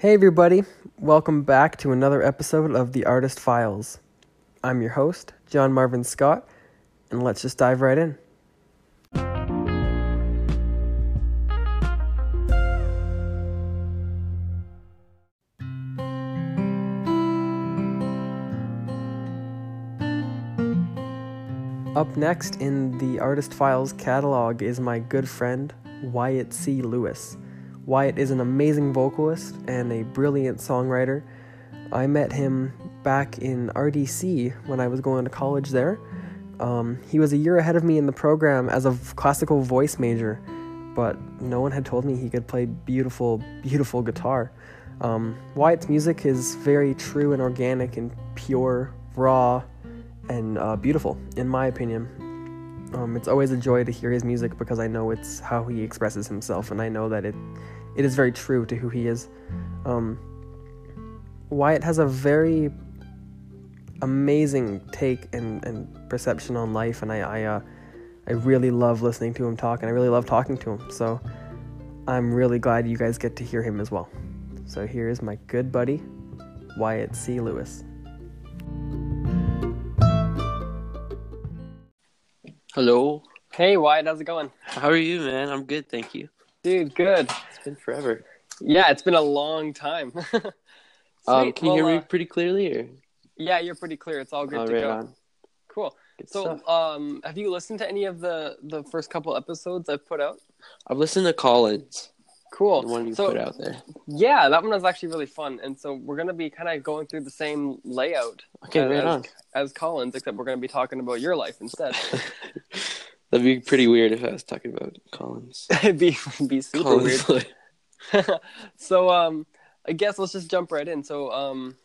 Hey, everybody. Welcome back to another episode of The Artist Files. I'm your host, John Marvin Scott, and let's just dive right in. Up next in the Artist Files catalog is my good friend, Wyatt C. Louis. Wyatt is an amazing vocalist and a brilliant songwriter. I met him back in RDC when I was going to college there. Um, he was a year ahead of me in the program as a classical voice major, but no one had told me he could play beautiful, beautiful guitar. Um, Wyatt's music is very true and organic and pure, raw, and uh, beautiful, in my opinion. Um, it's always a joy to hear his music because I know it's how he expresses himself, and I know that it it is very true to who he is. Um, Wyatt has a very amazing take and, and perception on life, and I I, uh, I really love listening to him talk, and I really love talking to him. So I'm really glad you guys get to hear him as well. So here is my good buddy, Wyatt C. Louis. Hello. Hey Wyatt, how's it going? How are you, man? I'm good, thank you. Dude, good. It's been forever. Yeah, it's been a long time. um, can you hear me uh, pretty clearly, or? Yeah, you're pretty clear. It's all good oh, to right go. On. Cool. Good so, stuff. um, have you listened to any of the the first couple episodes I've put out? I've listened to Collins. Cool. The one you so, put out there. Yeah, that one was actually really fun, and so we're gonna be kind of going through the same layout. Okay, as, right on. As Collins, except we're gonna be talking about your life instead. That'd be pretty weird if I was talking about Collins. It'd be be super Collins weird. so, um, I guess let's just jump right in. So, um,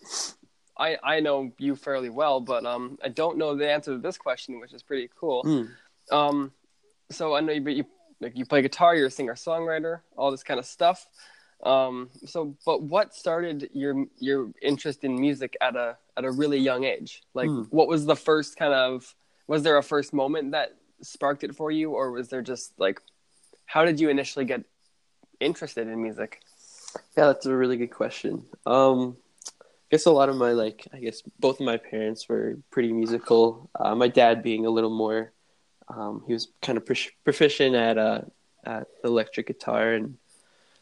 I I know you fairly well, but um, I don't know the answer to this question, which is pretty cool. Mm. Um, so I know you, but you like you play guitar, you're a singer songwriter, all this kind of stuff. Um, so, but what started your your interest in music at a at a really young age? Like, mm. what was the first kind of was there a first moment that sparked it for you, or was there just like how did you initially get interested in music? Yeah, that's a really good question. Um, I guess a lot of my like I guess both of my parents were pretty musical. Uh, my dad being a little more um, he was kind of proficient at uh, at electric guitar, and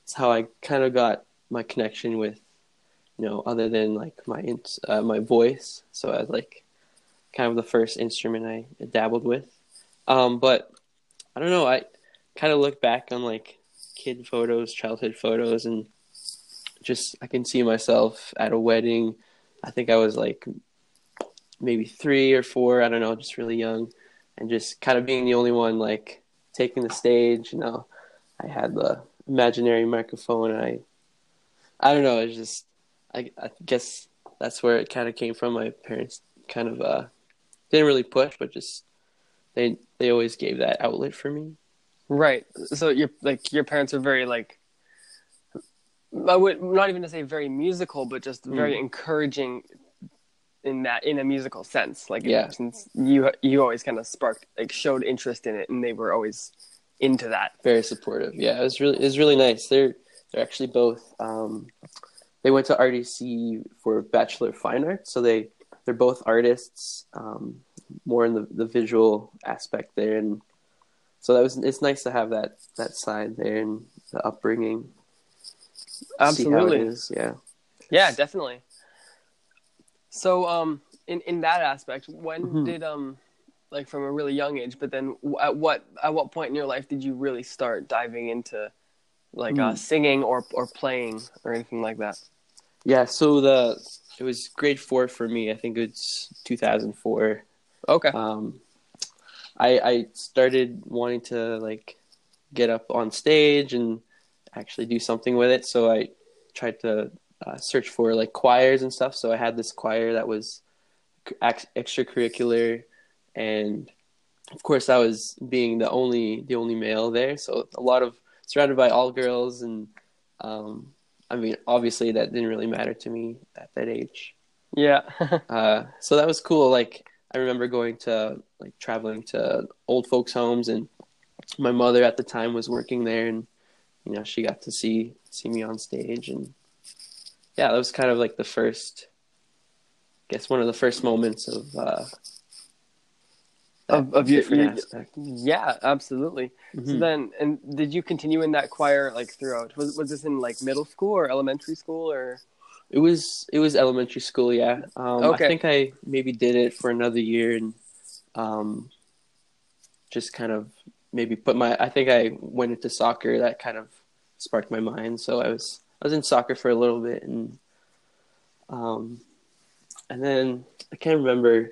it's how I kind of got my connection with, you know, other than like my uh, my voice. So I was like, kind of the first instrument I dabbled with. Um, but I don't know. I kind of look back on like kid photos, childhood photos, and just I can see myself at a wedding. I think I was like maybe three or four. I don't know, just really young and just kind of being the only one like taking the stage. You know, I had the imaginary microphone, and I, I don't know. It's just, I, I guess that's where it kind of came from. My parents kind of uh, didn't really push, but just they they always gave that outlet for me. Right. So your like your parents are very like I would not even to say very musical, but just very mm. encouraging in that in a musical sense like yeah. since you you always kind of sparked like showed interest in it and they were always into that. Very supportive. Yeah it was really it was really nice. They're they're actually both um they went to rdc for bachelor of fine arts so they they're both artists um more in the the visual aspect there and so that was it's nice to have that that side there and the upbringing. Absolutely. yeah. Yeah definitely so, um, in in that aspect, when mm-hmm. did um, like from a really young age, but then at what at what point in your life did you really start diving into like uh, mm. uh, singing or or playing or anything like that? Yeah, so the it was grade four for me. I think it's 2004. Okay. Um, I I started wanting to like get up on stage and actually do something with it. So I tried to uh, search for like choirs and stuff. So I had this choir that was ex- extracurricular, and of course I was being the only the only male there. So a lot of surrounded by all girls, and um, I mean obviously that didn't really matter to me at that age. Yeah. uh, so that was cool. Like I remember going to like traveling to old folks' homes, and my mother at the time was working there, and you know she got to see see me on stage and yeah, that was kind of like the first, I guess, one of the first moments of uh, Of- of you- different you- aspect. Yeah, absolutely. So Mhm. then, and did you continue in that choir like throughout? Was was this in like middle school or elementary school or? It was it was elementary school, yeah. Um, Okay. I think I maybe did it for another year and um, just kind of maybe put my. I think I went into soccer. That kind of sparked my mind. So I was I was in soccer for a little bit and um, and then I can't remember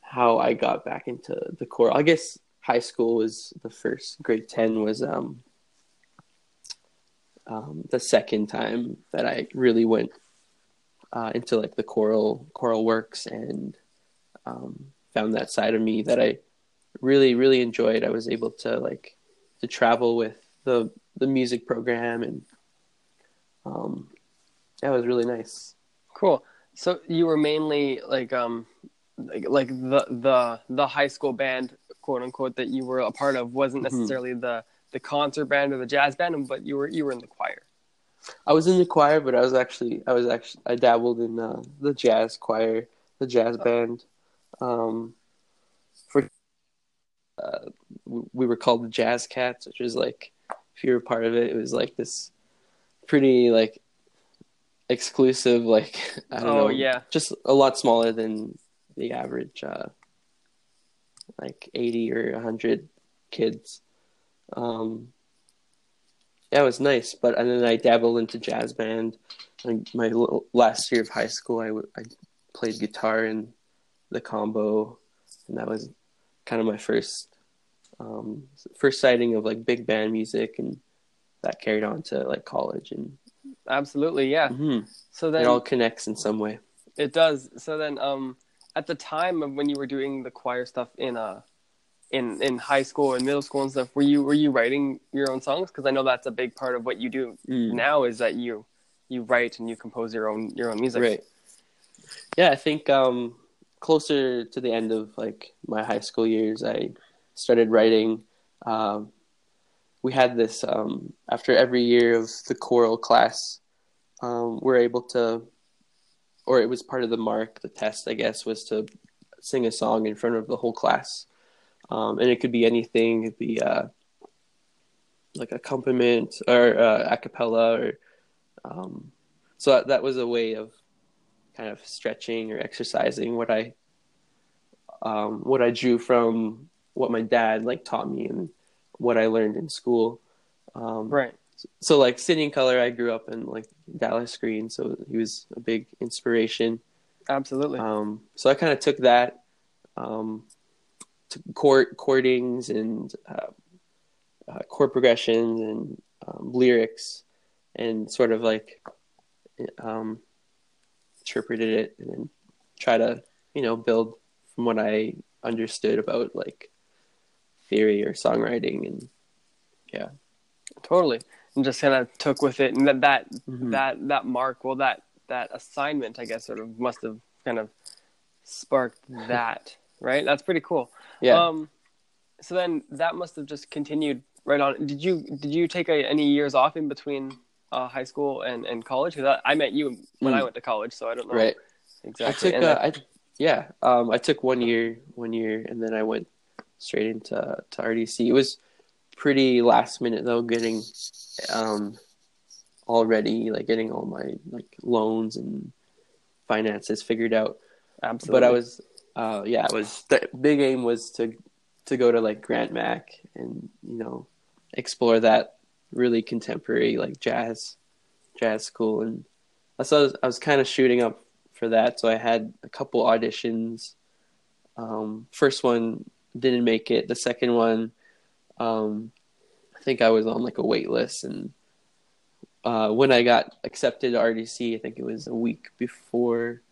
how I got back into the choral. I guess high school was the first. Grade ten was um, um, the second time that I really went uh, into like the choral choral works and um, found that side of me that I really really enjoyed. I was able to like to travel with the the music program and um, that was really nice. Cool. So you were mainly like um like, like the the the high school band quote unquote that you were a part of wasn't Mhm. necessarily the the concert band or the jazz band, but you were you were in the choir. I was in the choir, but I was actually I was actually I dabbled in uh, the jazz choir, the jazz band. Um, for uh, we- we were called the Jazz Cats, which was like if you were part of it, it was like this pretty like exclusive like I don't Oh, know, yeah. just a lot smaller than the average uh, like eighty or hundred kids. Um, yeah, it was nice. But and then I dabbled into jazz band. Like my little, last year of high school, I, w- I played guitar in the combo, and that was kind of my first um, first sighting of like big band music, and that carried on to like college, and Absolutely, yeah. Mhm. So then it all connects in some way. It does. So then, um, at the time of when you were doing the choir stuff in uh, in in high school and middle school and stuff, were you were you writing your own songs? Because I know that's a big part of what you do Mm. now is that you you write and you compose your own your own music. Right. Yeah, I think um, closer to the end of like my high school years, I started writing. Um, we had this um, after every year of the choral class, um, we're able to, or it was part of the mark, the test, I guess, was to sing a song in front of the whole class, um, and it could be anything. It'd be uh, like accompaniment or uh, a cappella, or um, so that, that was a way of kind of stretching or exercising what I um, what I drew from what my dad like taught me and what I learned in school. Um, Right. So like City and Colour, I grew up in like Dallas Green, so he was a big inspiration. Absolutely. Um, so I kind of took that um, to chord chordings and uh, uh, chord progressions and um, lyrics, and sort of like um, interpreted it and then try to you know build from what I understood about like theory or songwriting and yeah. totally. And just kind of took with it, and that that Mhm. that that mark, well, that that assignment, I guess, sort of must have kind of sparked that, right? That's pretty cool. Yeah. Um, so then that must have just continued right on. Did you did you take a, any years off in between uh, high school and, and college? Because I, I met you when Mm. I went to college, so I don't know right. exactly. I took uh, I yeah um I took one year one year and then I went straight into to RDC. It was pretty last minute though, getting um already like getting all my like loans and finances figured out. absolutely. But I was uh yeah, it was the big aim was to to go to like Grant Mac and you know explore that really contemporary like jazz jazz school and so I was, I was kind of shooting up for that so I had a couple auditions um first one didn't make it. The second one um I think I was on like a wait list and uh when I got accepted to RDC I think it was a week before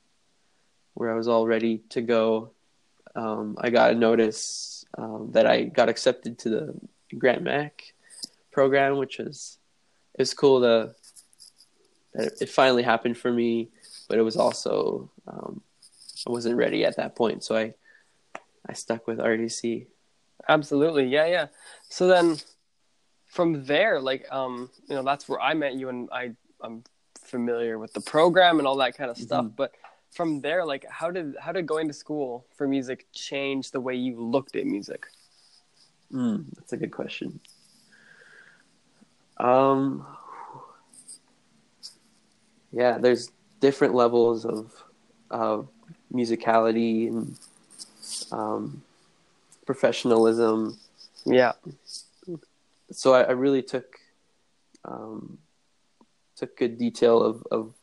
where I was all ready to go. Um, I got a notice um, that I got accepted to the Grant Mac program, which was it was cool to that it finally happened for me, but it was also um, I wasn't ready at that point, so I I stuck with RDC. Absolutely, yeah, yeah. So then, from there, like, um, you know, that's where I met you, and I, I'm familiar with the program and all that kind of stuff. Mhm. But from there, like, how did how did going to school for music change the way you looked at music? Mm, that's a good question. Um, yeah, there's different levels of of musicality and um, professionalism. Yeah, So I, I really took um, took good detail of, of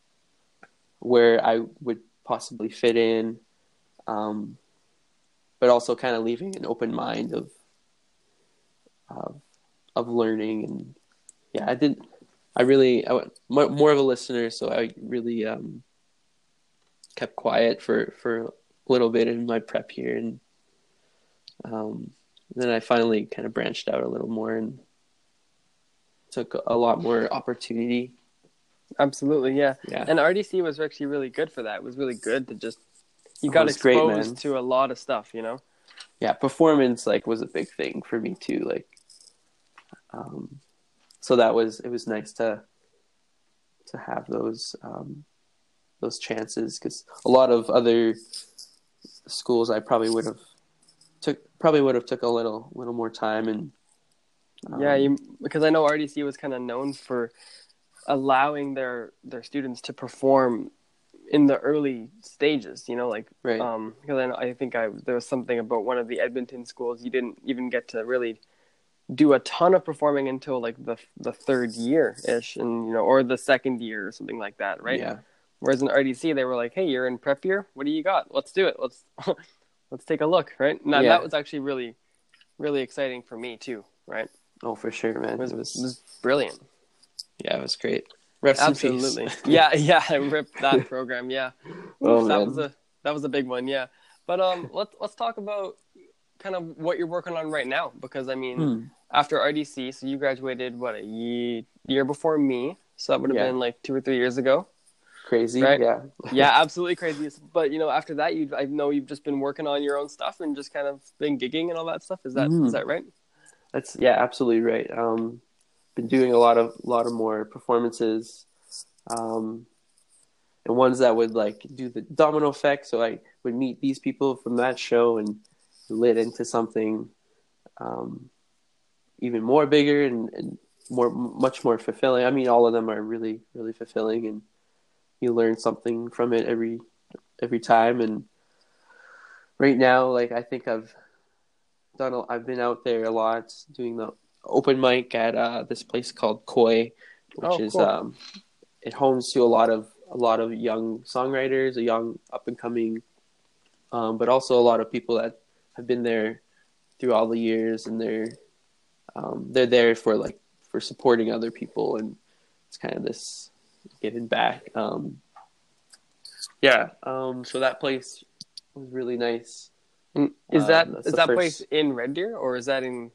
where I would possibly fit in, um, but also kind of leaving an open mind of of of learning and yeah, I didn't. I really I went more, more of a listener, so I really um, kept quiet for for little bit in my prep here, and um, then I finally kind of branched out a little more and took a lot more opportunity. absolutely. Yeah, Yeah, and RDC was actually really good for that. It was really good to just you got was great, exposed to a lot of stuff. You know. yeah. Performance like was a big thing for me too. Like, um, so that was it was nice to to have those um, those chances because a lot of other schools I probably would have took probably would have took a little little more time and yeah, um, you because I know RDC was kind of known for allowing their their students to perform in the early stages. You know, like right um because I, I think I there was something about one of the Edmonton schools you didn't even get to really do a ton of performing until like the the third year ish and you know or the second year or something like that right yeah whereas in RDC they were like hey you're in prep year? What do you got? Let's do it. Let's let's take a look right? Now Yeah. that was actually really really exciting for me too right? Oh for sure man. It was, it was, it was brilliant. Yeah it was great. Rest absolutely. Yeah yeah I ripped that program yeah. Oh, that man. was a that was a big one yeah. But um let's let's talk about kind of what you're working on right now because I mean Hmm. after RDC so you graduated what a ye- year before me? So that would have Yeah. been like two or three years ago crazy Right? yeah yeah absolutely crazy but you know after that you I know you've just been working on your own stuff and just kind of been gigging and all that stuff is that is Mhm. that right That's yeah, absolutely right. Um, been doing a lot of lot of more performances, um, and ones that would like do the domino effect. So I would meet these people from that show and lit into something um, even more bigger and, and more much more fulfilling. I mean, all of them are really really fulfilling, and you learn something from it every every time. And right now, like I think I've done. A, I've been out there a lot doing the open mic at uh, this place called Koi, which Oh, is cool. um, it homes to a lot of a lot of young songwriters, a young up and coming, um, but also a lot of people that have been there through all the years, and they're um, they're there for like for supporting other people, and it's kind of this giving back. Um, yeah, um, so that place was really nice. And is Uh, that that's is that first- place in Red Deer or is that in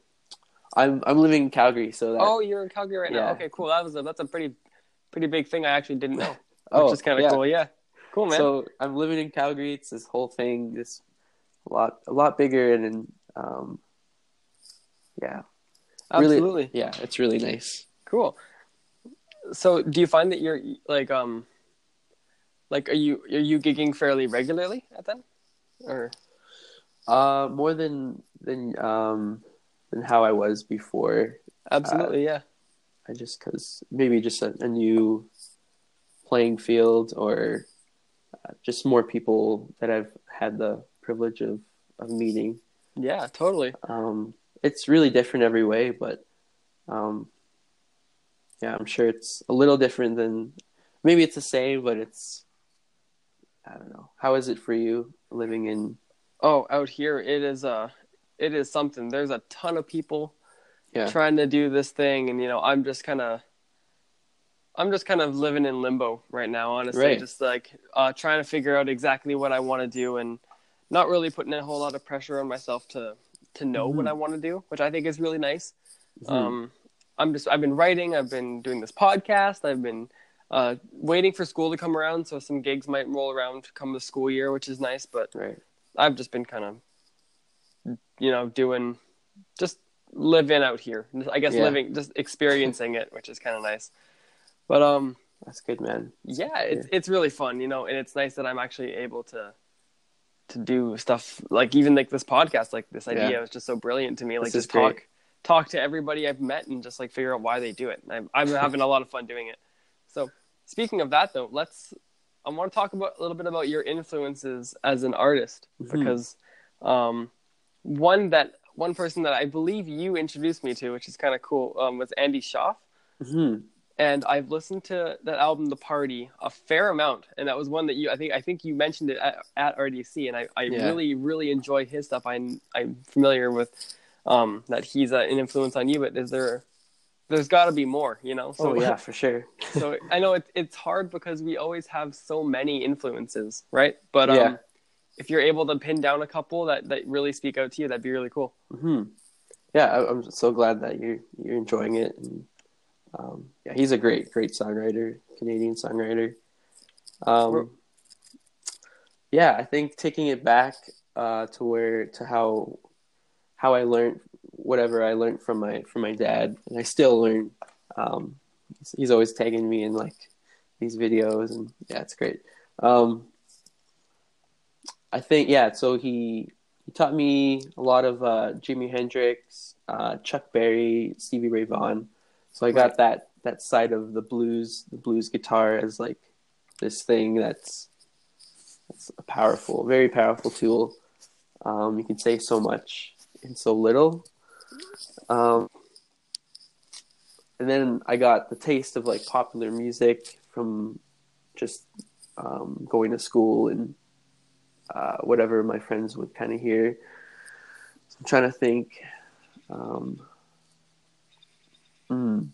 I'm I'm living in Calgary, so that Oh, you're in Calgary right now. Okay, cool. That was a, that's a pretty pretty big thing I actually didn't know. oh, which is kind of yeah. cool. Yeah. Cool, man. So I'm living in Calgary. It's this whole thing, this a lot a lot bigger, and, and um, yeah, really- Absolutely. yeah, it's really nice. Cool. So, do you find that you're like um like are you are you gigging fairly regularly at then? Or Uh, more than than um than how I was before. absolutely, yeah. I just because maybe just a, a new playing field or uh, just more people that I've had the privilege of of meeting. Yeah, totally. Um, it's really different every way, but um, yeah, I'm sure it's a little different than maybe it's the same, but it's I don't know. How is it for you living in? Oh, out here it is uh it is something. There's a ton of people Yeah, trying to do this thing and you know, I'm just kind of I'm just kind of living in limbo right now, honestly. Right. Just like uh, trying to figure out exactly what I want to do, and not really putting a whole lot of pressure on myself to to know what Mhm. I want to do, which I think is really nice. Mhm. Um, I'm just I've been writing, I've been doing this podcast, I've been uh, waiting for school to come around, so some gigs might roll around to come the school year, which is nice. But right. I've just been kind of, you know, doing just living out here. I guess Yeah. living, just experiencing it, which is kind of nice. But um, That's good, man. yeah it's it's really fun you know and it's nice that i'm actually able to to do stuff like even like this podcast like this idea Yeah. was just so brilliant to me like This is just talk great. Talk to everybody i've met and just like figure out why they do it I'm, I'm having a lot of fun doing it so speaking of that though let's i want to talk about a little bit about your influences as an artist Mhm. because um one that one person that i believe you introduced me to which is kind of cool um, was Andy Shauf hmm and I've listened to that album, The Party, a fair amount, and that was one that you I think I think you mentioned it at, at RDC, and I, I Yeah. really really enjoy his stuff. I'm I'm familiar with um, that he's uh, an influence on you, but is there there's got to be more, you know? So oh yeah, for sure. so I know it's it's hard because we always have so many influences, right? But um, Yeah. if you're able to pin down a couple that that really speak out to you, that'd be really cool. hmm Yeah, I, I'm so glad that you're you're enjoying it. And um, yeah, he's a great great songwriter, Canadian songwriter. Um, yeah, I think taking it back uh, to where to how how I learned whatever I learned from my from my dad, and I still learn. Um, he's, always tagging me in like these videos, and yeah, it's great. Um, I think yeah, so he he taught me a lot of uh, Jimi Hendrix, uh, Chuck Berry, Stevie Ray Vaughan. So I got Right. that that side of the blues, the blues guitar as like this thing that's that's a powerful, very powerful tool. Um, you can say so much in so little. Um, and then I got the taste of like popular music from just um, going to school and uh, whatever my friends would kind of hear. So I'm trying to think. Um, mm,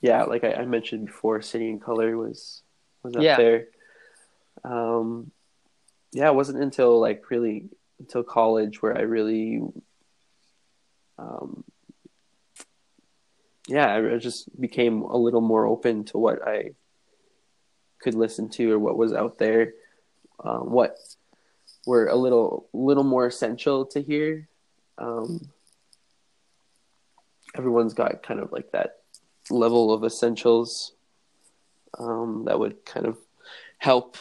yeah, like I, I mentioned before, City and Colour was was up Yeah. there. Um, yeah, it wasn't until like really until college where I really, um, yeah, I just became a little more open to what I could listen to or what was out there, um, what were a little little more essential to hear. Um, everyone's got kind of like that level of essentials um, that would kind of help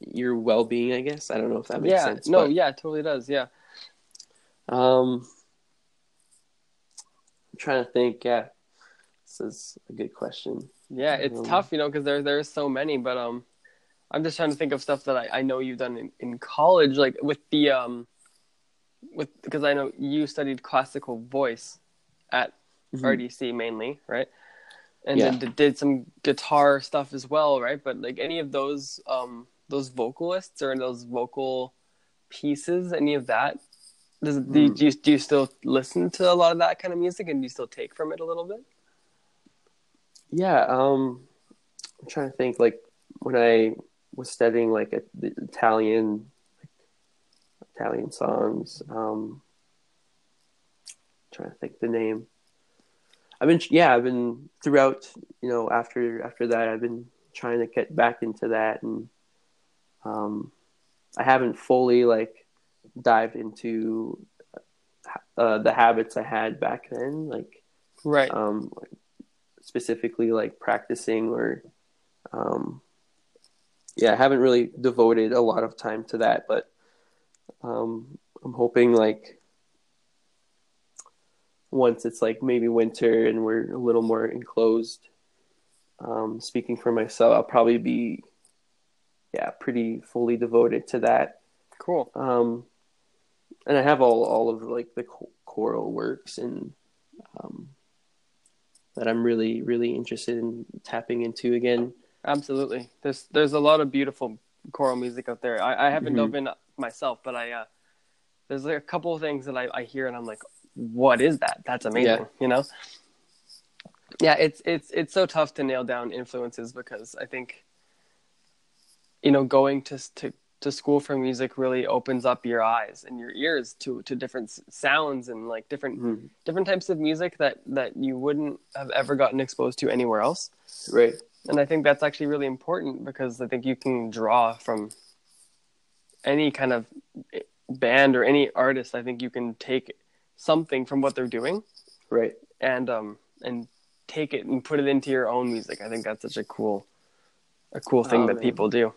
your well-being. I guess I don't know if that makes yeah, sense. no, but, yeah, totally does. Yeah, Um, I'm trying to think. Yeah, this is a good question. Yeah, it's Um, tough, you know, because there there's so many. But um, I'm just trying to think of stuff that I, I know you've done in, in college, like with the um, with because I know you studied classical voice at Mhm. RDC mainly, right? And Yeah. then did, did some guitar stuff as well, right? But like any of those um those vocalists or those vocal pieces, any of that. Does, do, you, Mm. do, you, do you still listen to a lot of that kind of music and do you still take from it a little bit? Yeah, um, I'm trying to think. Like when I was studying like a, the Italian, like, Italian songs. Um, trying to think the name. I've been yeah, I've been throughout. You know, after after that, I've been trying to get back into that, and um, I haven't fully like dived into uh, the habits I had back then, like Right. um, specifically like practicing or um, yeah, I haven't really devoted a lot of time to that, but um, I'm hoping like once it's like maybe winter and we're a little more enclosed. Um, speaking for myself, I'll probably be yeah pretty fully devoted to that. cool. Um, and I have all all of like the choral works and um, that I'm really really interested in tapping into again. Absolutely. There's there's a lot of beautiful choral music out there. I, I haven't Mhm. dove in myself, but I uh, there's like a couple of things that I, I hear and I'm like, what is that? That's amazing. Yeah. You know? Yeah, it's it's it's so tough to nail down influences because I think you know going to to to school for music really opens up your eyes and your ears to to different sounds and like different Mhm. different types of music that that you wouldn't have ever gotten exposed to anywhere else Right. and I think that's actually really important because I think you can draw from any kind of band or any artist. I think you can take something from what they're doing Right. and um and take it and put it into your own music. I think that's such a cool, a cool thing Oh, that man. people do.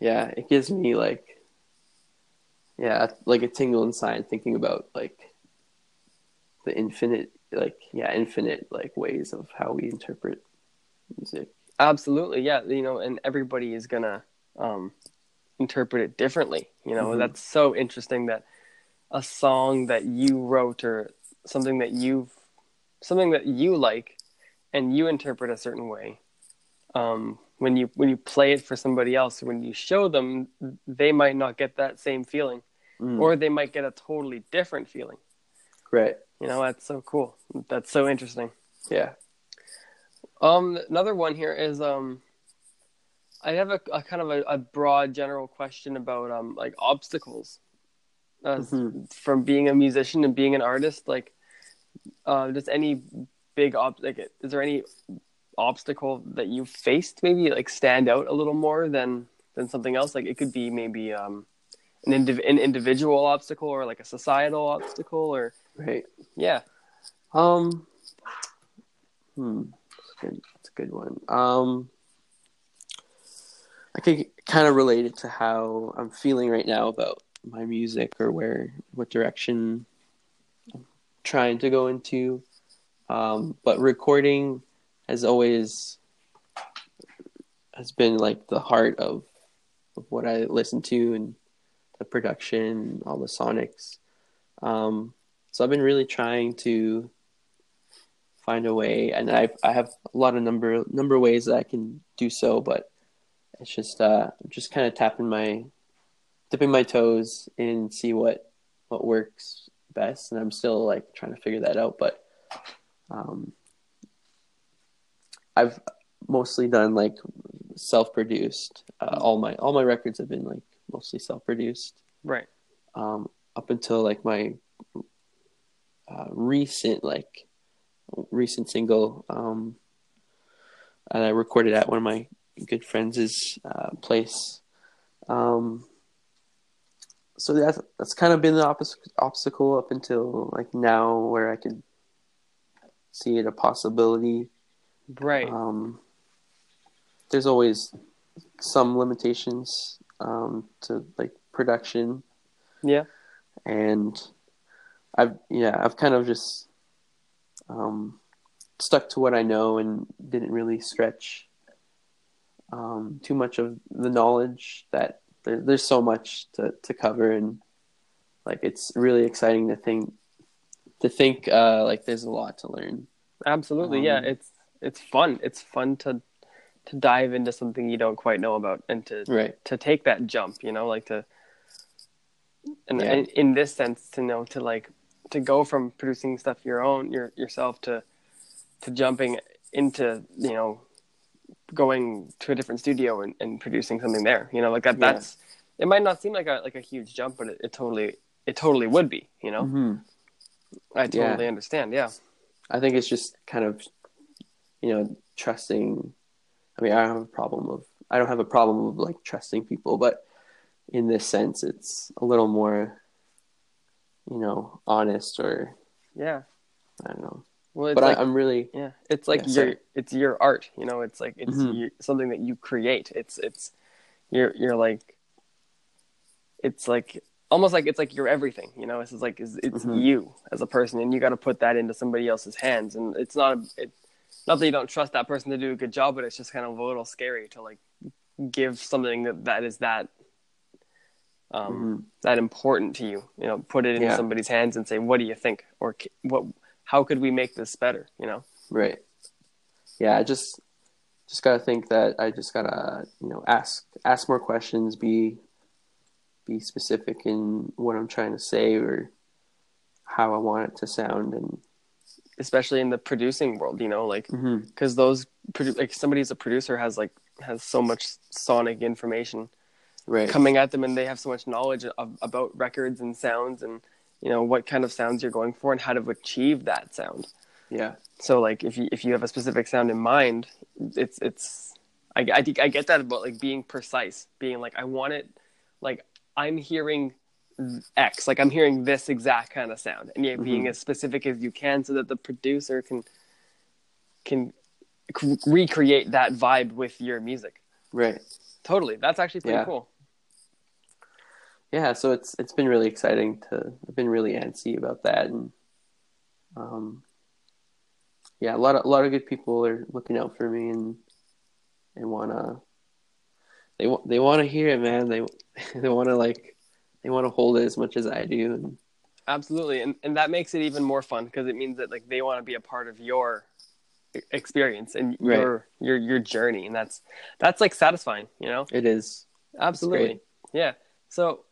Yeah, it gives me like, yeah, like a tingle inside thinking about like the infinite, like yeah, infinite like ways of how we interpret music. Absolutely, yeah. You know, and everybody is gonna um, interpret it differently. You know, Mhm. that's so interesting that a song that you wrote or something that you've something that you like and you interpret a certain way. Um, when you when you play it for somebody else, when you show them, they might not get that same feeling, Mm, or they might get a totally different feeling. right, You know, that's so cool. That's so interesting. yeah, Um, another one here is um, I have a, a kind of a, a broad general question about um like obstacles, uh, Mhm. from being a musician and being an artist. Like, uh, does any big ob like is there any obstacle that you faced maybe like stand out a little more than than something else? Like it could be maybe um an indiv- an individual obstacle or like a societal obstacle or right. yeah Um, hmm, that's a good. That's a good one. Um, I could kind of relate it to how I'm feeling right now about my music or where, what direction I'm trying to go into. Um, but recording has always has been like the heart of, of what I listen to and the production, all the sonics. Um, so I've been really trying to find a way, and I I have a lot of number number of ways that I can do so, but it's just uh just kind of tapping my dipping my toes in see what what works best, and I'm still like trying to figure that out. But um, I've mostly done like self produced. Uh, all my all my records have been like mostly self produced right um, up until like my uh, recent like recent single um, and I recorded at one of my good friends' uh, place. Um, so that's that's kind of been the obs- obstacle up until like now, where I could see it a possibility. Right Um, there's always some limitations um, to like production yeah and I've yeah I've kind of just um, stuck to what I know and didn't really stretch um, too much of the knowledge that there, there's so much to, to cover and like it's really exciting to think to think uh, like there's a lot to learn. Absolutely, yeah. Um, It's it's fun. It's fun to to dive into something you don't quite know about and to Right. to take that jump. You know, like to and Yeah. in, in this sense to know to like to go from producing stuff your own your yourself to to jumping into you know going to a different studio and, and producing something there. You know, like that. Yeah. That's it. Might not seem like a like a huge jump, but it, it totally it totally would be. You know, Mm-hmm. I totally Yeah. understand. Yeah. I think it's just kind of, you know, trusting. I mean, I don't have a problem of I don't have a problem of like trusting people, but in this sense, it's a little more, you know, honest or Yeah. I don't know. Well, it's but like, I, I'm really Yeah, it's like Yeah, your sorry. it's your art. You know, it's like it's Mhm. you, something that you create. It's it's you're you're like it's like almost like it's like you're everything. You know, it's like it's, it's Mhm. you as a person, and you got to put that into somebody else's hands. And it's not a, it, not that you don't trust that person to do a good job, but it's just kind of a little scary to like give something that that is that um Mhm. that important to you. You know, put it in Yeah. somebody's hands and say, "What do you think?" or "What? How could we make this better?" You know. right. Yeah, I just just gotta think that I just gotta you know ask ask more questions, be be specific in what I'm trying to say or how I want it to sound, and especially in the producing world, you know, like mm-hmm. because those produ- like somebody who's a producer has like has so much sonic information right, coming at them, and they have so much knowledge of, about records and sounds, and you know what kind of sounds you're going for and how to achieve that sound. yeah, So like if you if you have a specific sound in mind, it's it's I I, think I get that about like being precise, being like I want it like I'm hearing X, like I'm hearing this exact kind of sound, and yet being Mhm. as specific as you can so that the producer can can c- recreate that vibe with your music. Right. Totally, that's actually pretty Yeah. cool. Yeah, so it's it's been really exciting to I've been really antsy about that and um yeah, a lot of a lot of good people are looking out for me and want to they want they want to hear it, man. They they want to like they want to hold it as much as I do and Absolutely, and and that makes it even more fun because it means that like they want to be a part of your experience and Right. your your your journey, and that's that's like satisfying, you know. it is Absolutely, yeah. So,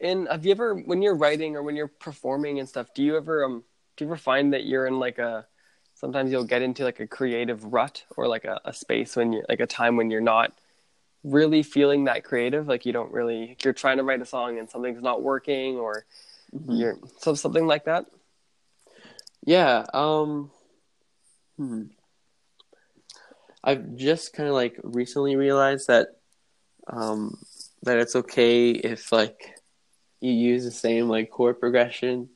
in have you ever when you're writing or when you're performing and stuff, do you ever um do you ever find that you're in like a sometimes you'll get into like a creative rut or like a, a space when you're like a time when you're not really feeling that creative like you don't really you're trying to write a song and something's not working or Mhm. you're so something like that Yeah, um hmm. I've just kind of like recently realized that um that it's okay if like you use the same like chord progression.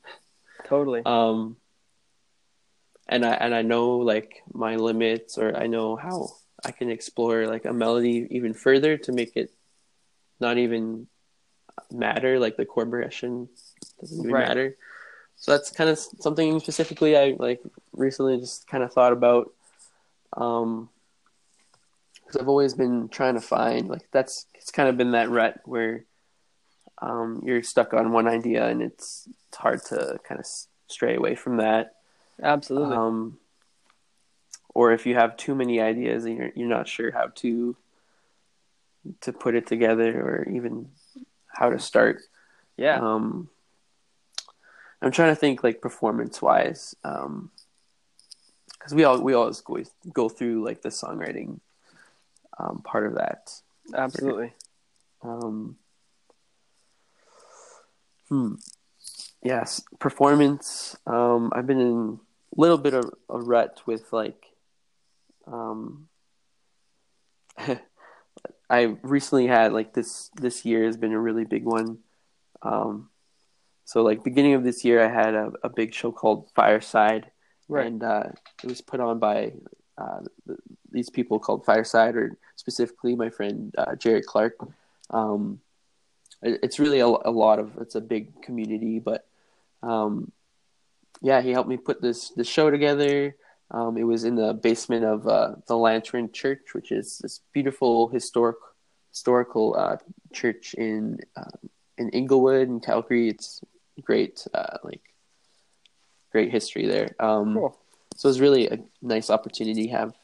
totally Um and I and I know like my limits or I know how I can explore like a melody even further to make it not even matter like the chord progression doesn't even Right. matter. So that's kind of something specifically I like recently just kind of thought about um because I've always been trying to find like that's it's kind of been that rut where um you're stuck on one idea and it's it's hard to kind of stray away from that absolutely um, or if you have too many ideas and you're you're not sure how to to put it together or even how to start. yeah Um, I'm trying to think like performance wise, because we all we always go go through like the songwriting um, part of that. absolutely Um, hmm. Yes, performance. Um, I've been in a little bit of a rut with like. Um, I recently had like this. This year has been a really big one. Um, so like beginning of this year, I had a, a big show called Fireside, right and uh, it was put on by uh, th- these people called Fireside, or specifically my friend uh, Jared Clark. Um, it- it's really a, a lot of it's a big community, but um, yeah, he helped me put this this show together. Um, it was in the basement of uh, the Lantern Church, which is this beautiful historic historical uh, church in uh, in Inglewood in Calgary. It's great, uh, like great history there. Um, cool so it was really a nice opportunity to have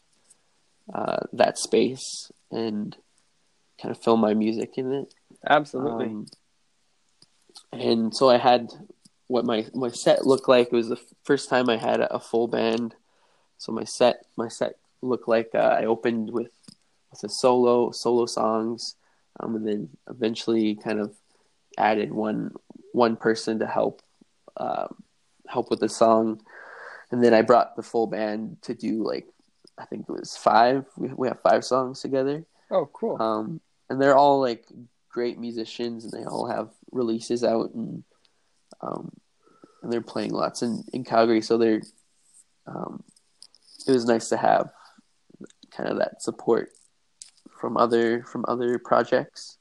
uh, that space and kind of film my music in it. absolutely Um, and so I had what my my set looked like. It was the first time I had a full band. So my set my set looked like uh, I opened with with a solo solo songs, um, and then eventually kind of added one one person to help um, help with the song, and then I brought the full band to do like I think it was five. We we have five songs together. oh cool Um, and they're all like great musicians, and they all have releases out, and um, and they're playing lots in, in Calgary. So they're um, it was nice to have kind of that support from other from other projects,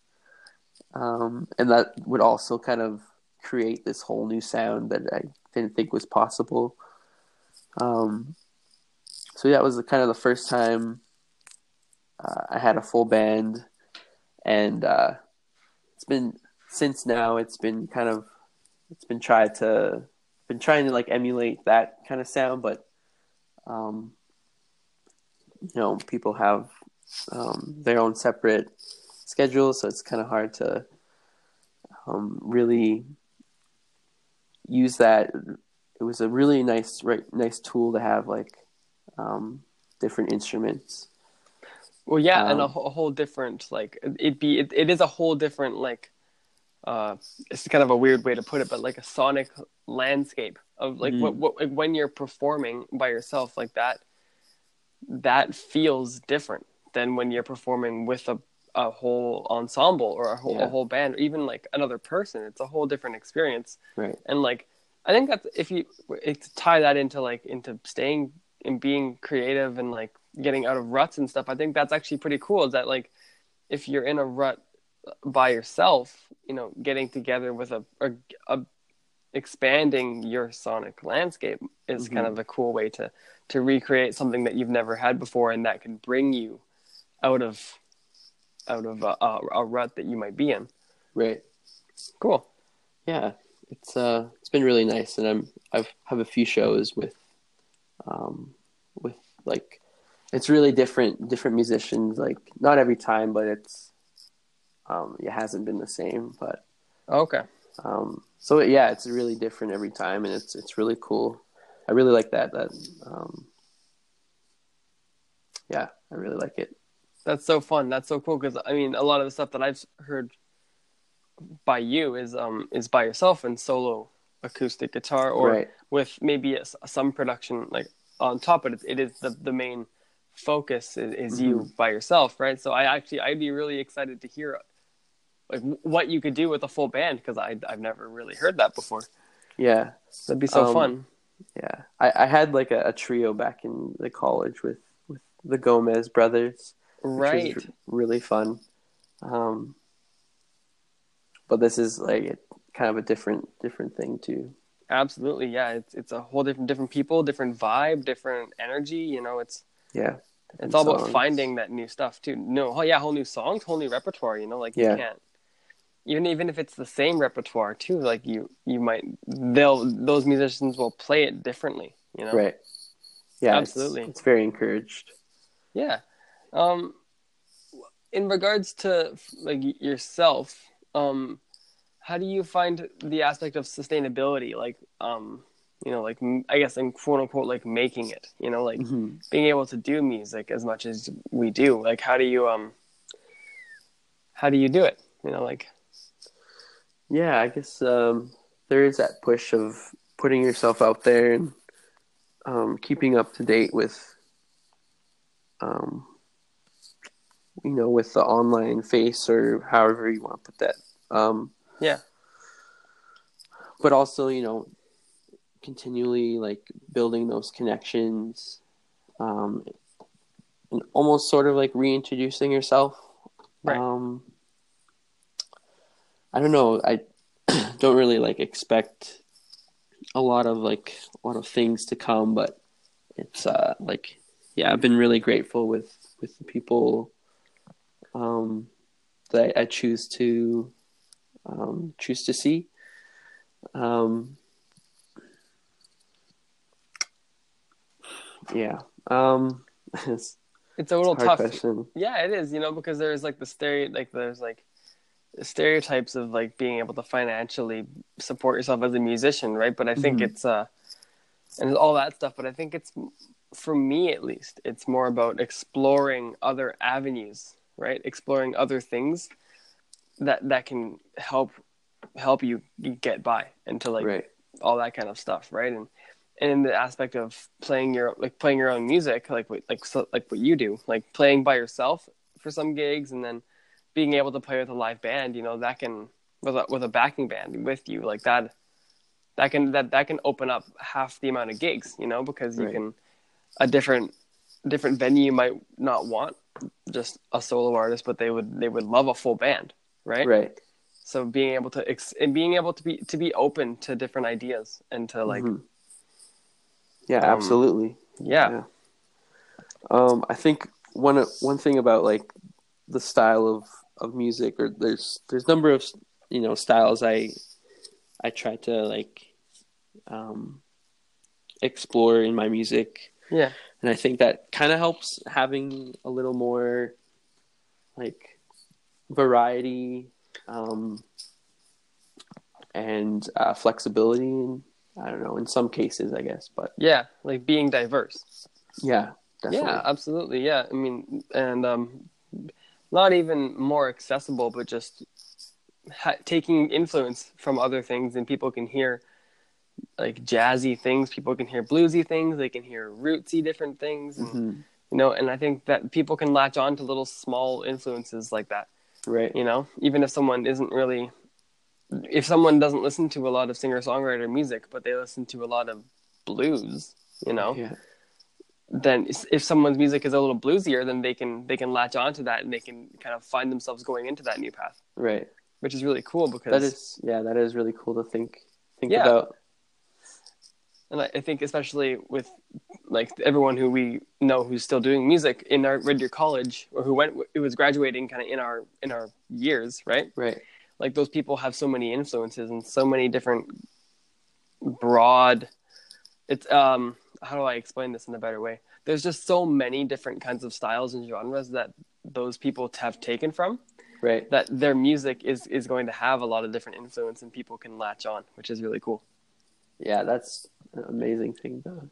um, and that would also kind of create this whole new sound that I didn't think was possible. Um, so that was the, kind of the first time uh, I had a full band, and uh, it's been since now. It's been kind of it's been tried to been trying to like emulate that kind of sound, but um, you know people have um, their own separate schedules, so it's kind of hard to um, really use that. It was a really nice, right, nice tool to have like um, different instruments. Well, yeah, and a, Um, whole- a whole different like it be it, it is a whole different like uh it's kind of a weird way to put it, but like a sonic landscape of like Mhm. what what like when you're performing by yourself like that that feels different than when you're performing with a a whole ensemble or a whole, Yeah. a whole band or even like another person. It's a whole different experience Right. and like i think that if you tie that into like into staying and being creative and like getting out of ruts and stuff. I think that's actually pretty cool. Is that like if you're in a rut by yourself, you know, getting together with a, a, a expanding your sonic landscape is Mm-hmm. kind of a cool way to to recreate something that you've never had before, and that can bring you out of out of a, a, a rut that you might be in. Right. Cool. Yeah. It's uh it's been really nice and I'm I've have a few shows with um with like it's really different different musicians like not every time but it's um it hasn't been the same but Okay. Um so yeah it's really different every time and it's it's really cool. I really like that that um yeah, I really like it. That's so fun. That's so cool because I mean, a lot of the stuff that I've heard by you is um is by yourself and solo acoustic guitar or Right. with maybe a, some production like on top, but it, it is the the main focus is, is you by yourself, right? So I actually I'd be really excited to hear like what you could do with a full band because I I've never really heard that before. Yeah. That'd be so Um, fun. Yeah, I, I had like a, a trio back in the college with, with the Gomez brothers, Right. r- really fun. Um, but this is like kind of a different different thing too. Absolutely. Yeah. It's it's a whole different different people, different vibe, different energy. You know, it's Yeah, It's all about finding that new stuff too. No, oh yeah, whole new songs, whole new repertoire. You know, like Yeah. you can't even even if it's the same repertoire too. Like you you might they'll those musicians will play it differently. You know, right. Yeah, Absolutely. It's, very encouraged. Yeah. Um, in regards to like yourself, um, how do you find the aspect of sustainability? Like, um, you know, like i guess in quote unquote like making it. You know, like Mhm. being able to do music as much as we do like how do you um how do you do it you know like Yeah, I guess um, there is that push of putting yourself out there and um, keeping up to date with, um, you know, with the online face or however you want to put that. Um, yeah but also, you know, continually like building those connections, um, and almost sort of like reintroducing yourself. Right. Um, I don't know. I don't really like expect a lot of like a lot of things to come, but it's uh like yeah, I've been really grateful with with the people um that I choose to um choose to see. Um yeah. Um it's it's a little hard tough question. yeah it is you know because there's like the stereo like there's like stereotypes of like being able to financially support yourself as a musician right but i think Mhm. it's uh and all that stuff but i think it's for me at least it's more about exploring other avenues right exploring other things that that can help help you get by and to like right. all that kind of stuff, right? And and in the aspect of playing your like playing your own music, like what like so, like what you do, like playing by yourself for some gigs, and then being able to play with a live band, you know, that can with a, with a backing band with you, like that, that can that that can open up half the amount of gigs, you know, because you Right. can a different different venue might not want just a solo artist, but they would they would love a full band, right? Right. so being able to ex- and being able to be to be open to different ideas and to like Mhm. Yeah, Um, absolutely. yeah Yeah. Um, I think one one thing about like the style of, of music, or there's there's a number of you know styles I I try to like um, explore in my music, yeah and I think that kind of helps having a little more like variety um, and uh, flexibility. In, I don't know in some cases, I guess, but yeah like being diverse yeah, definitely. yeah absolutely yeah i mean and um not even more accessible but just ha- taking influence from other things and people can hear like jazzy things people can hear bluesy things they can hear rootsy different things and, Mhm. you know and i think that people can latch on to little small influences like that Right. you know even if someone isn't really if someone doesn't listen to a lot of singer songwriter music but they listen to a lot of blues you know Yeah. Then if someone's music is a little bluesier, then they can they can latch onto that and they can kind of find themselves going into that new path, Right. which is really cool because That is yeah, that is really cool to think think Yeah. about. and I, I think especially with like everyone who we know who's still doing music in our Red Deer College or who went who was graduating kind of in our in our years, right? Right. Like those people have so many influences and so many different broad. It's um how do I explain this in a better way? There's just so many different kinds of styles and genres that those people have taken from Right. that their music is is going to have a lot of different influence and people can latch on, which is really cool. Yeah, that's an amazing thing to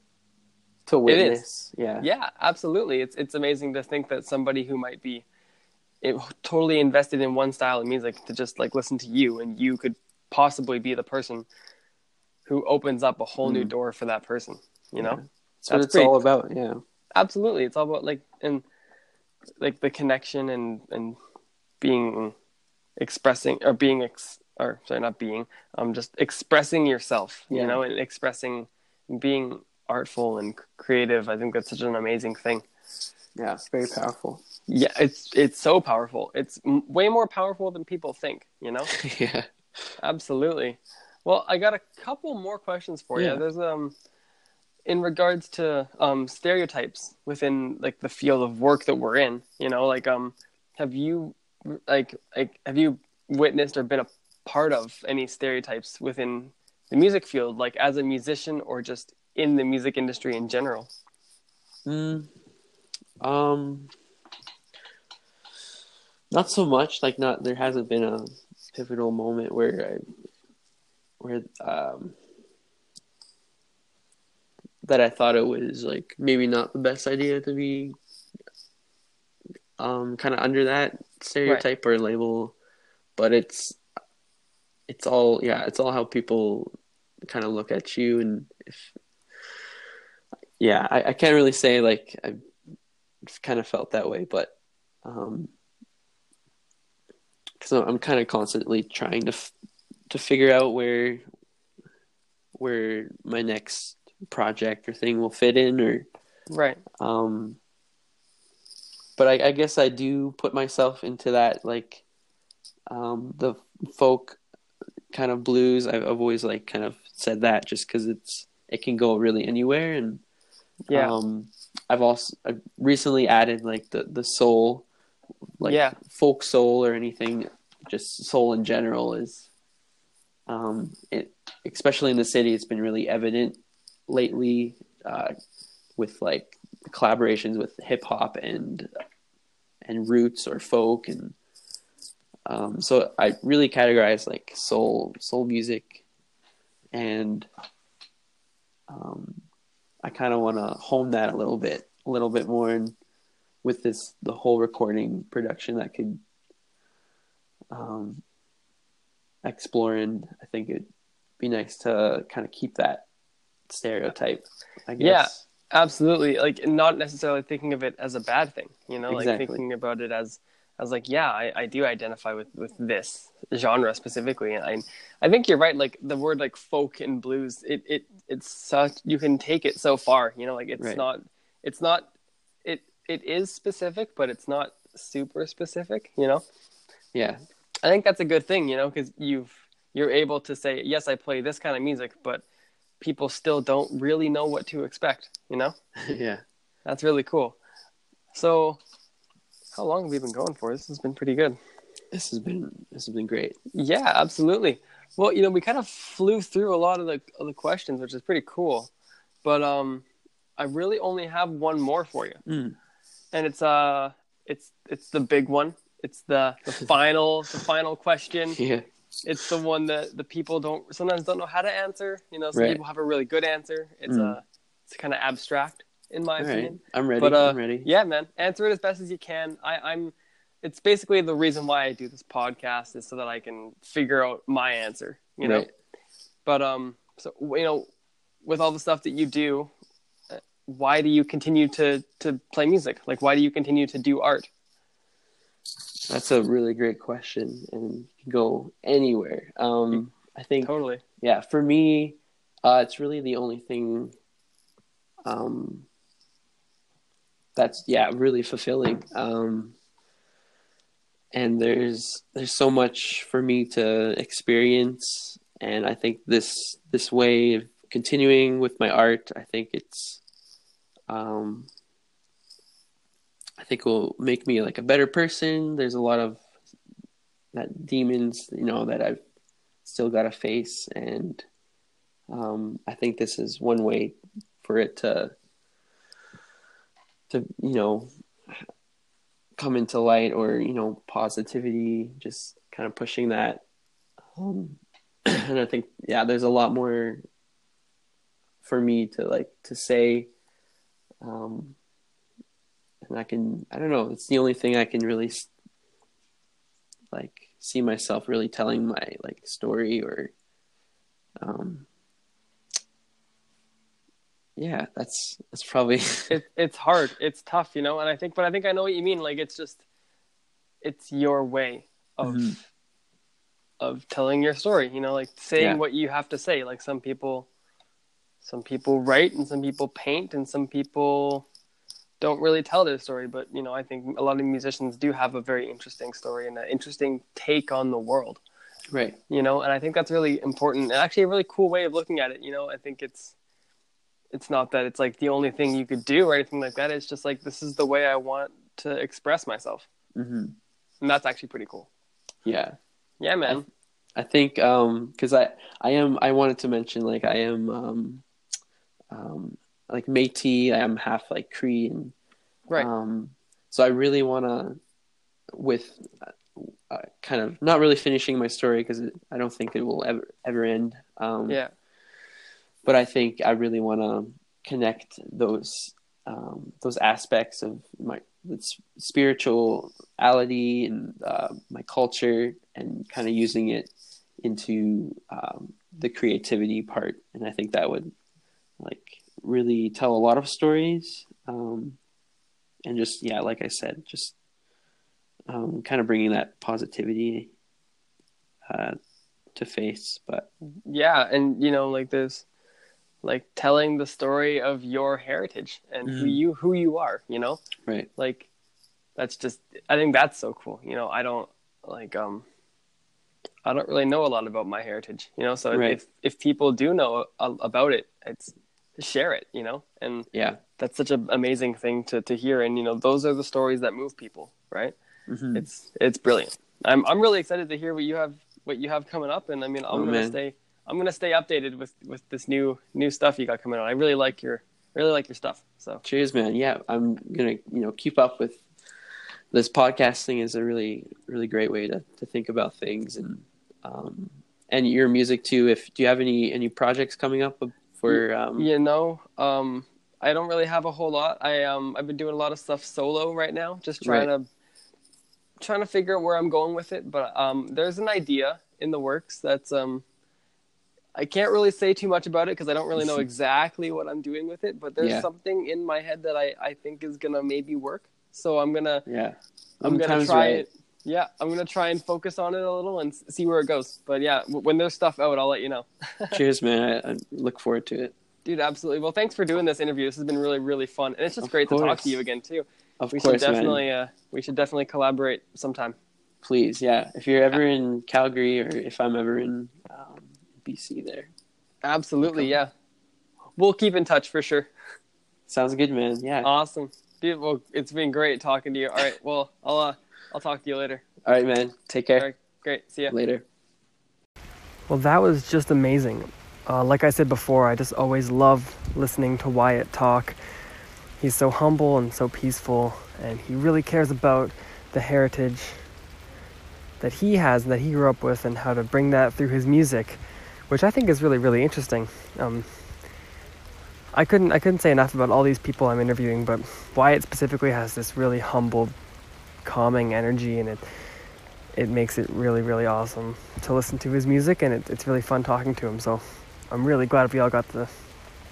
to It is. witness. Yeah. Yeah, absolutely. It's it's amazing to think that somebody who might be it, totally invested in one style of music to just like listen to you, and you could possibly be the person who opens up a whole new Mm. door for that person. You know, That's what it's pretty- all about. Yeah. absolutely. It's all about like and like the connection and and being expressing or being ex or sorry not being um just expressing yourself you know and expressing being artful and creative i think that's such an amazing thing Yeah. It's very powerful. Yeah, it's it's so powerful. It's m- way more powerful than people think. You know, yeah. absolutely. Well, I got a couple more questions for Yeah. you. There's um, in regards to um stereotypes within like the field of work that we're in. You know, like um, have you like like have you witnessed or been a part of any stereotypes within the music field, like as a musician or just in the music industry in general? Mm, um, not so much. Like, not there hasn't been a pivotal moment where I, where um, that I thought it was like maybe not the best idea to be, um, kind of under that stereotype or label, but it's, it's all yeah, it's all how people kind of look at you and if yeah, I, I can't really say like I've kind of felt that way, but um, because I'm kind of constantly trying to f- to figure out where where my next project or thing will fit in, or Right. um, but I, I guess I do put myself into that like um, the folk kind of blues. I've, I've always like kind of said that just because it's it can go really anywhere and Yeah. um, I've also I've recently added like the the soul, like Yeah. folk soul or anything, just soul in general is, um, it especially in the city, it's been really evident lately, uh, with like collaborations with hip hop and and roots or folk and um, so I really categorize like soul soul music and um, I kind of want to hone that a little bit, a little bit more, and with this the whole recording production that could um, explore, and I think it'd be nice to kind of keep that stereotype. I guess. Yeah. Absolutely. Like not necessarily thinking of it as a bad thing, you know, like thinking about it as as like, yeah, I, I do identify with, with this genre specifically. And I I think you're right, like the word like folk and blues, it, it it's such you can take it so far, you know, like it's Right. not it's not it it is specific, but it's not super specific, you know? Yeah. I think that's a good thing, you know, because you've you're able to say, yes, I play this kind of music, but people still don't really know what to expect, you know? yeah. That's really cool. So, how long have we been going for? This has been pretty good. This has been this has been great. Yeah, absolutely. Well, you know, we kind of flew through a lot of the of the questions, which is pretty cool. But um, I really only have one more for you, Mm. and it's uh, it's it's the big one. It's the the final the final question. Yeah. It's the one that the people don't sometimes don't know how to answer. You know, some Right. people have a really good answer. It's Mm. uh, it's kind of abstract in my All right. opinion. I'm ready. But uh, I'm ready. yeah, man, answer it as best as you can. I, I'm. It's basically the reason why I do this podcast is so that I can figure out my answer. You know. Right. But um, so you know, with all the stuff that you do, uh, why do you continue to to play music? Like, why do you continue to do art? That's a really great question, and you can go anywhere. Um, I think Totally. yeah, for me, uh, it's really the only thing um, that's yeah really fulfilling. Um, and there's there's so much for me to experience, and I think this this way of continuing with my art, I think it's um, I think will make me like a better person. There's a lot of that demons, you know, that I've still got to face, and um, I think this is one way for it to to you know come into light or you know positivity just kind of pushing that. Um, and i think yeah there's a lot more for me to like to say. Um and i can i don't know it's the only thing i can really like see myself really telling my like story or um yeah, that's that's probably it, it's hard. It's tough, you know. And I think, but I think I know what you mean. Like it's just, it's your way of mm-hmm. of telling your story. You know, like saying yeah. what you have to say. Like some people, some people write, and some people paint, and some people don't really tell their story. But you know, I think a lot of musicians do have a very interesting story and an interesting take on the world. Right. You know, and I think that's really important and actually a really cool way of looking at it. You know, I think it's it's not that it's like the only thing you could do or anything like that. It's just like this is the way I want to express myself, mm-hmm. and that's actually pretty cool. Yeah, yeah, man. I, I think because um, I I am I wanted to mention like I am um, um, like Métis. I am half like Cree and right. Um, so I really want to with uh, kind of not really finishing my story because I don't think it will ever ever end. Um, yeah but I think I really want to connect those um, those aspects of my spirituality and uh, my culture and kind of using it into um, the creativity part and i think that would like really tell a lot of stories um, and just yeah like i said just um, kind of bringing that positivity uh, to face but yeah and you know like this like telling the story of your heritage and mm. who you who you are you know right like that's just i think that's so cool you know i don't like um i don't really know a lot about my heritage you know so right. if if people do know about it it's share it you know and yeah that's such an amazing thing to to hear and you know those are the stories that move people right mm-hmm. it's it's brilliant i'm i'm really excited to hear what you have what you have coming up and i mean i'm oh, gonna man. stay I'm gonna stay updated with with this new new stuff you got coming on. I really like your really like your stuff. So cheers, man. Yeah, I'm gonna you know keep up with this podcasting is a really really great way to to think about things and um and your music too. If do you have any any projects coming up for um you know um I don't really have a whole lot. I um I've been doing a lot of stuff solo right now, just trying right. to trying to figure out where I'm going with it. But um there's an idea in the works that's um I can't really say too much about it because I don't really know exactly what I'm doing with it, but there's yeah. something in my head that I, I think is gonna maybe work. So I'm gonna yeah I'm gonna try right. it. Yeah, I'm gonna try and focus on it a little and see where it goes. But yeah, when there's stuff out, I'll let you know. Cheers, man! I, I, look forward to it. Dude, absolutely. Well, thanks for doing this interview. This has been really, really fun, and it's just of great course. to talk to you again too. Of we course, should definitely man. Uh, we should definitely collaborate sometime. Please, yeah. If you're ever in Calgary, or if I'm ever in um, BC, there Absolutely, yeah. We'll keep in touch for sure. Sounds good, man. Yeah. Awesome. dude. Well, it's been great talking to you. All right. Well, I'll uh, I'll talk to you later. All right, man. Take care. All right. Great. See ya. Later. Well, that was just amazing. Uh, like I said before, I just always love listening to Wyatt talk. He's so humble and so peaceful, and he really cares about the heritage that he has and that he grew up with and how to bring that through his music which I think is really really interesting. Um, I couldn't I couldn't say enough about all these people I'm interviewing, but Wyatt specifically has this really humble, calming energy, and it it makes it really really awesome to listen to his music, and it, it's really fun talking to him. So I'm really glad we all got to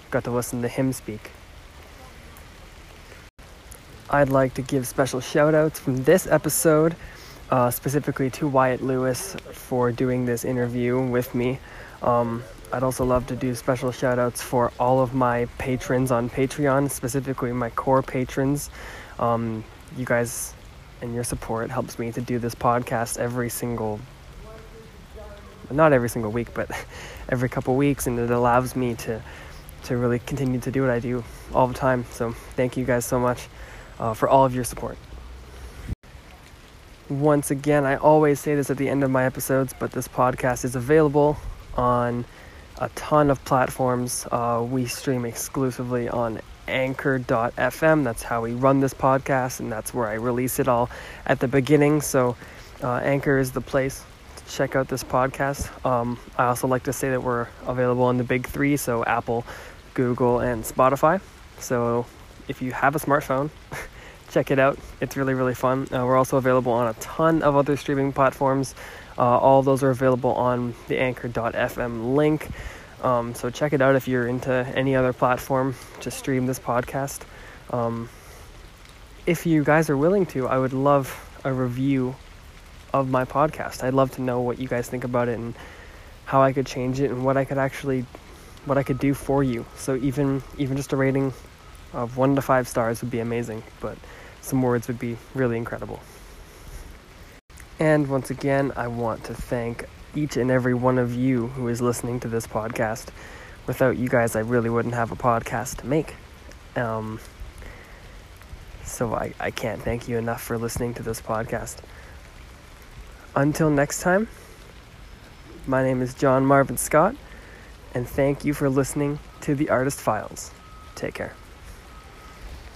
got to listen to him speak. I'd like to give special shout outs from this episode, uh, specifically to Wyatt Louis for doing this interview with me. Um, I'd also love to do special shout outs for all of my patrons on Patreon, specifically my core patrons. Um, you guys and your support helps me to do this podcast every single not every single week, but every couple weeks, and it allows me to to really continue to do what I do all the time. So thank you guys so much uh, for all of your support. Once again, I always say this at the end of my episodes, but this podcast is available on a ton of platforms. Uh, we stream exclusively on anchor.fm. That's how we run this podcast, and that's where I release it all at the beginning. So, uh, Anchor is the place to check out this podcast. Um, I also like to say that we're available on the big three, so Apple, Google, and Spotify. So, if you have a smartphone, check it out. It's really, really fun. Uh, we're also available on a ton of other streaming platforms. Uh, all those are available on the anchor.fm link. Um, so check it out if you're into any other platform to stream this podcast. Um, if you guys are willing to, I would love a review of my podcast. I'd love to know what you guys think about it and how I could change it and what I could actually what I could do for you. So even even just a rating of 1 to 5 stars would be amazing, but some words would be really incredible. And once again, I want to thank each and every one of you who is listening to this podcast. Without you guys, I really wouldn't have a podcast to make. Um, so I, I can't thank you enough for listening to this podcast. Until next time, my name is John Marvin Scott, and thank you for listening to the Artist Files. Take care.